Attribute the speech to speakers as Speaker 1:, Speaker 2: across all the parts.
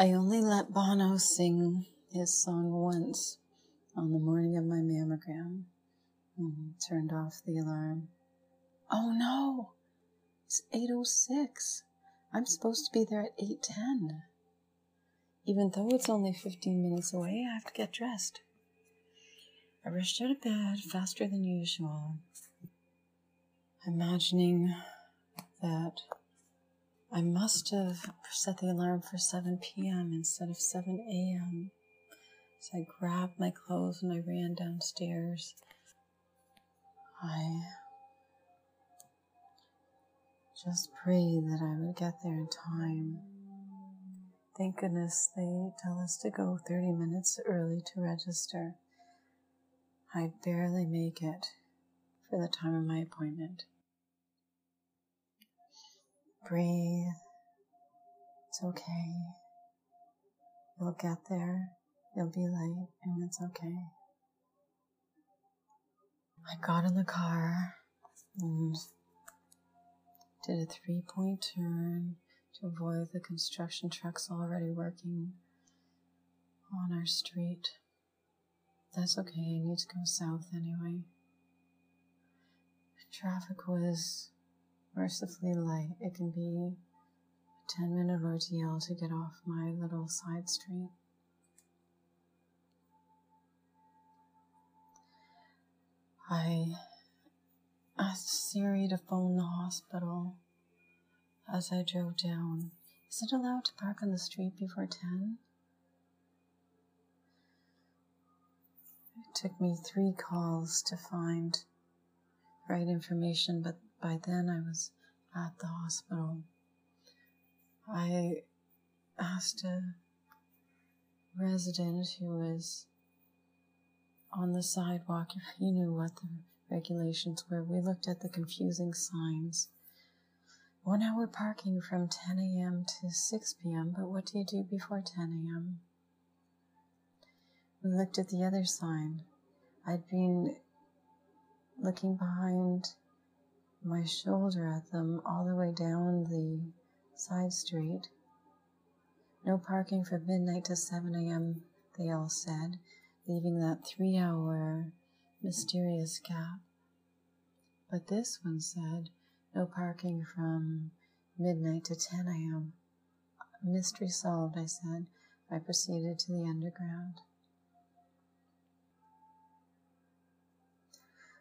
Speaker 1: I only let Bono sing his song once on the morning of my mammogram and turned off the alarm. Oh no! It's 8.06. I'm supposed to be there at 8.10. Even though it's only 15 minutes away, I have to get dressed. I rushed out of bed faster than usual, imagining that I must have set the alarm for 7 p.m. instead of 7 a.m. So I grabbed my clothes and I ran downstairs. I just prayed that I would get there in time. Thank goodness they tell us to go 30 minutes early to register. I'd barely make it for the time of my appointment. Breathe. It's okay. You'll get there. You'll be late, and it's okay. I got in the car and did a three point turn to avoid the construction trucks already working on our street. That's okay, I need to go south anyway. Traffic was mercifully light. It can be a 10 minute ordeal to get off my little side street. I asked Siri to phone the hospital as I drove down. Is it allowed to park on the street before 10? It took me three calls to find the right information, but by then I was at the hospital. I asked a resident who was on the sidewalk if he knew what the regulations were. We looked at the confusing signs. One hour parking from 10 a.m. to 6 p.m., but what do you do before 10 a.m.? We looked at the other sign. I'd been looking behind my shoulder at them all the way down the side street. No parking from midnight to 7 a.m., they all said, leaving that three hour mysterious gap. But this one said, no parking from midnight to 10 a.m. Mystery solved, I said. I proceeded to the underground.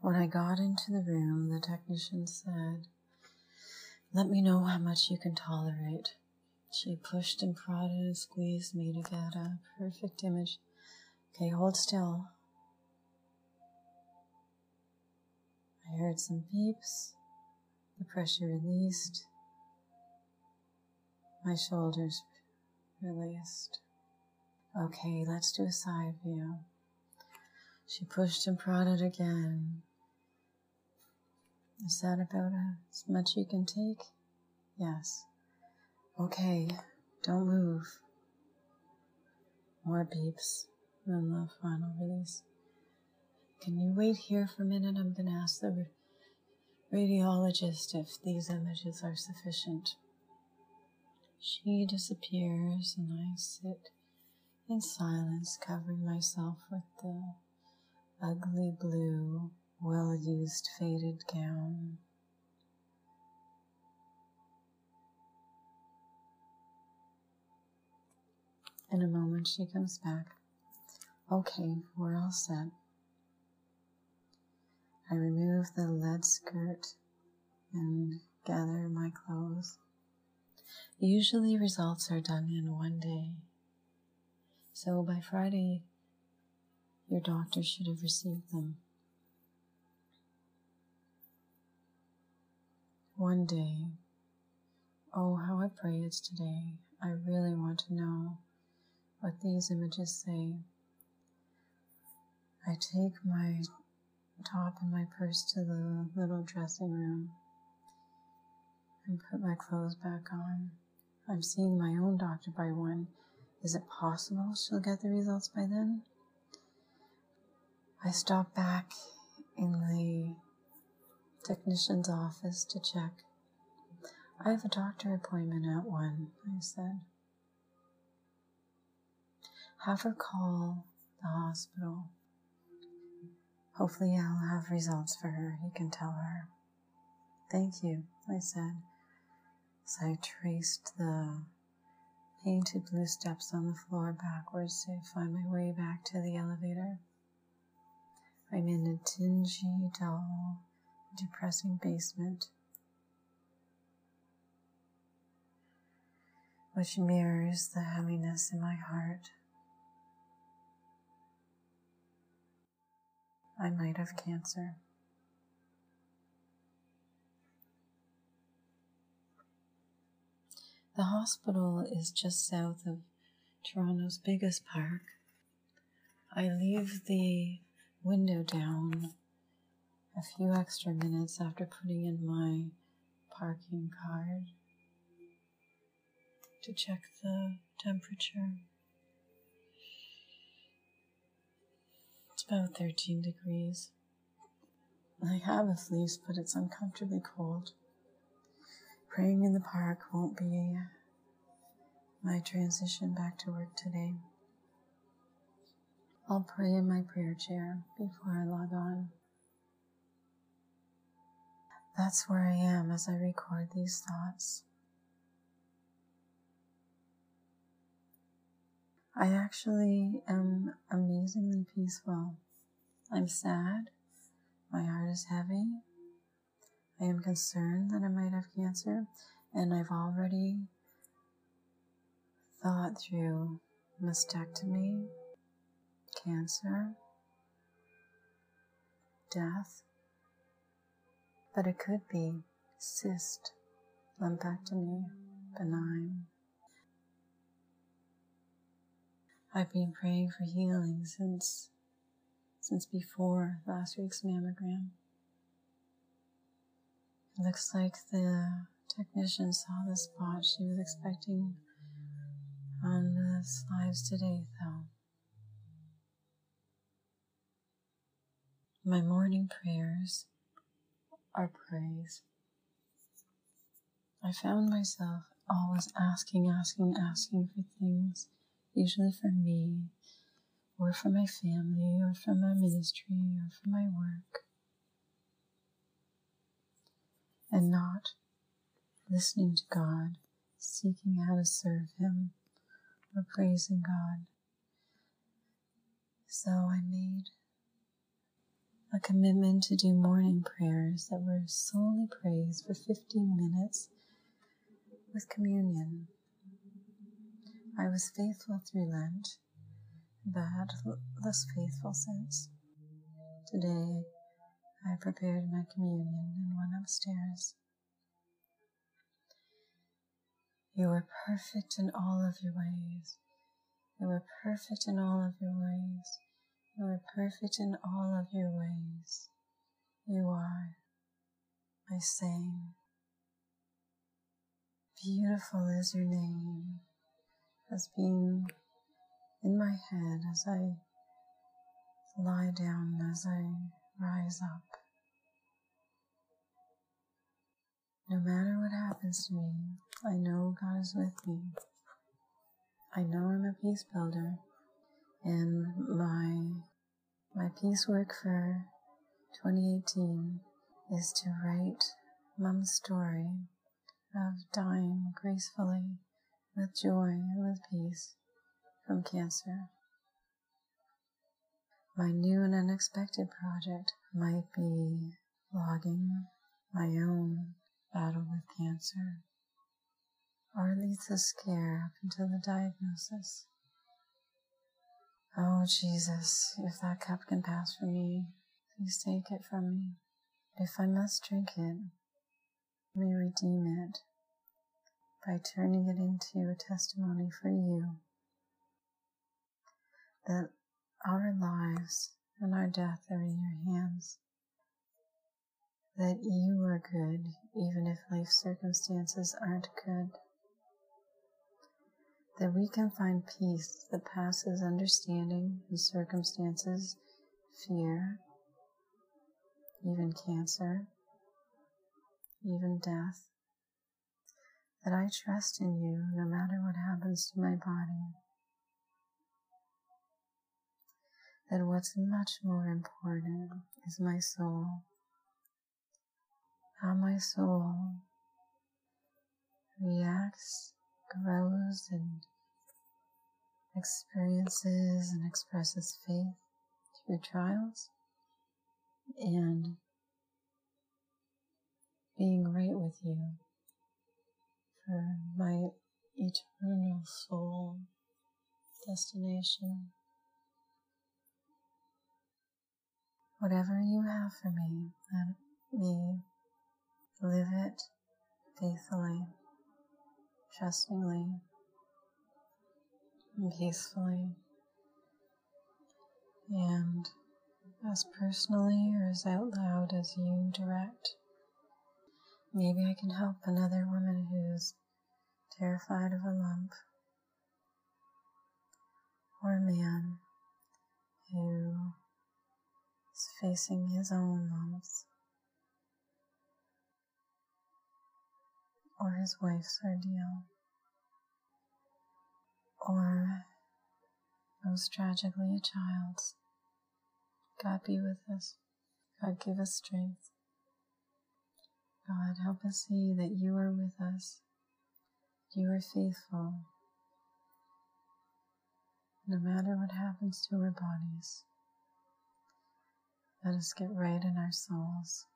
Speaker 1: When I got into the room, the technician said, Let me know how much you can tolerate. She pushed and prodded and squeezed me to get a perfect image. Okay, hold still. I heard some beeps, the pressure released, my shoulders released. Okay, let's do a side view. She pushed and prodded again. Is that about as much you can take? Yes. Okay, don't move. More beeps, then the final release. Can you wait here for a minute? I'm going to ask the radiologist if these images are sufficient. She disappears, and I sit in silence, covering myself with the ugly blue well used faded gown. In a moment, she comes back. Okay, we're all set. I remove the lead skirt and gather my clothes. Usually, results are done in one day. So by Friday, your doctor should have received them. One day, oh, how I pray it's today. I really want to know what these images say. I take my top and my purse to the little dressing room and put my clothes back on. I'm seeing my own doctor by one. Is it possible she'll get the results by then? I stop back in the technician's office to check. I have a doctor appointment at one, I said. have her call the hospital. Hopefully, I'll have results for her. He can tell her. Thank you, I said as I traced the painted blue steps on the floor backwards to find my way back to the elevator. I'm in a dingy, dull, depressing basement, which mirrors the heaviness in my heart. I might have cancer. The hospital is just south of Toronto's biggest park. I leave the window down a few extra minutes after putting in my parking card to check the temperature. It's about 13 degrees. I have a fleece, but it's uncomfortably cold. Praying in the park won't be my transition back to work today. I'll pray in my prayer chair before I log on. That's where I am as I record these thoughts. I actually am amazingly peaceful. I'm sad. My heart is heavy. I am concerned that I might have cancer, and I've already thought through mastectomy, cancer, death, but it could be cyst, lumpectomy, benign. I've been praying for healing since since before last week's mammogram. Looks like the technician saw the spot she was expecting on the slides today, though. My morning prayers are praise. I found myself always asking, asking, asking for things, usually for me, or for my family, or for my ministry, or for my work and not listening to God, seeking how to serve Him, or praising God. So I made a commitment to do morning prayers that were solely praise for 15 minutes with communion. I was faithful through Lent, but less faithful since. Today, I prepared my communion and went upstairs. You are perfect in all of your ways. You are perfect in all of your ways. You are perfect in all of your ways. You are. I sang. Beautiful is your name has been in my head as I lie down, as I rise up. No matter what happens to me, I know God is with me. I know I'm a peace builder, and my my peace work for 2018 is to write Mom's story of dying gracefully with joy and with peace from cancer. My new and unexpected project might be logging my own battle with cancer, or at least the scare up until the diagnosis. Oh, Jesus, if that cup can pass from me, please take it from me. If I must drink it, may redeem it by turning it into a testimony for you that our lives and our death are in your hands. That you are good even if life circumstances aren't good. That we can find peace that passes understanding in circumstances, fear, even cancer, even death. That I trust in you no matter what happens to my body that what's much more important is my soul. How my soul reacts, grows, and experiences and expresses faith through trials and being right with you for my eternal soul destination. Whatever you have for me, let me live it faithfully, trustingly, and peacefully, and as personally or as out loud as you direct. Maybe I can help another woman who's terrified of a lump, or a man who is facing his own lumps, or his wife's ordeal, or most tragically a child's. God be with us. God give us strength. God help us see that you are with us. You are faithful. No matter what happens to our bodies, let us get right in our souls.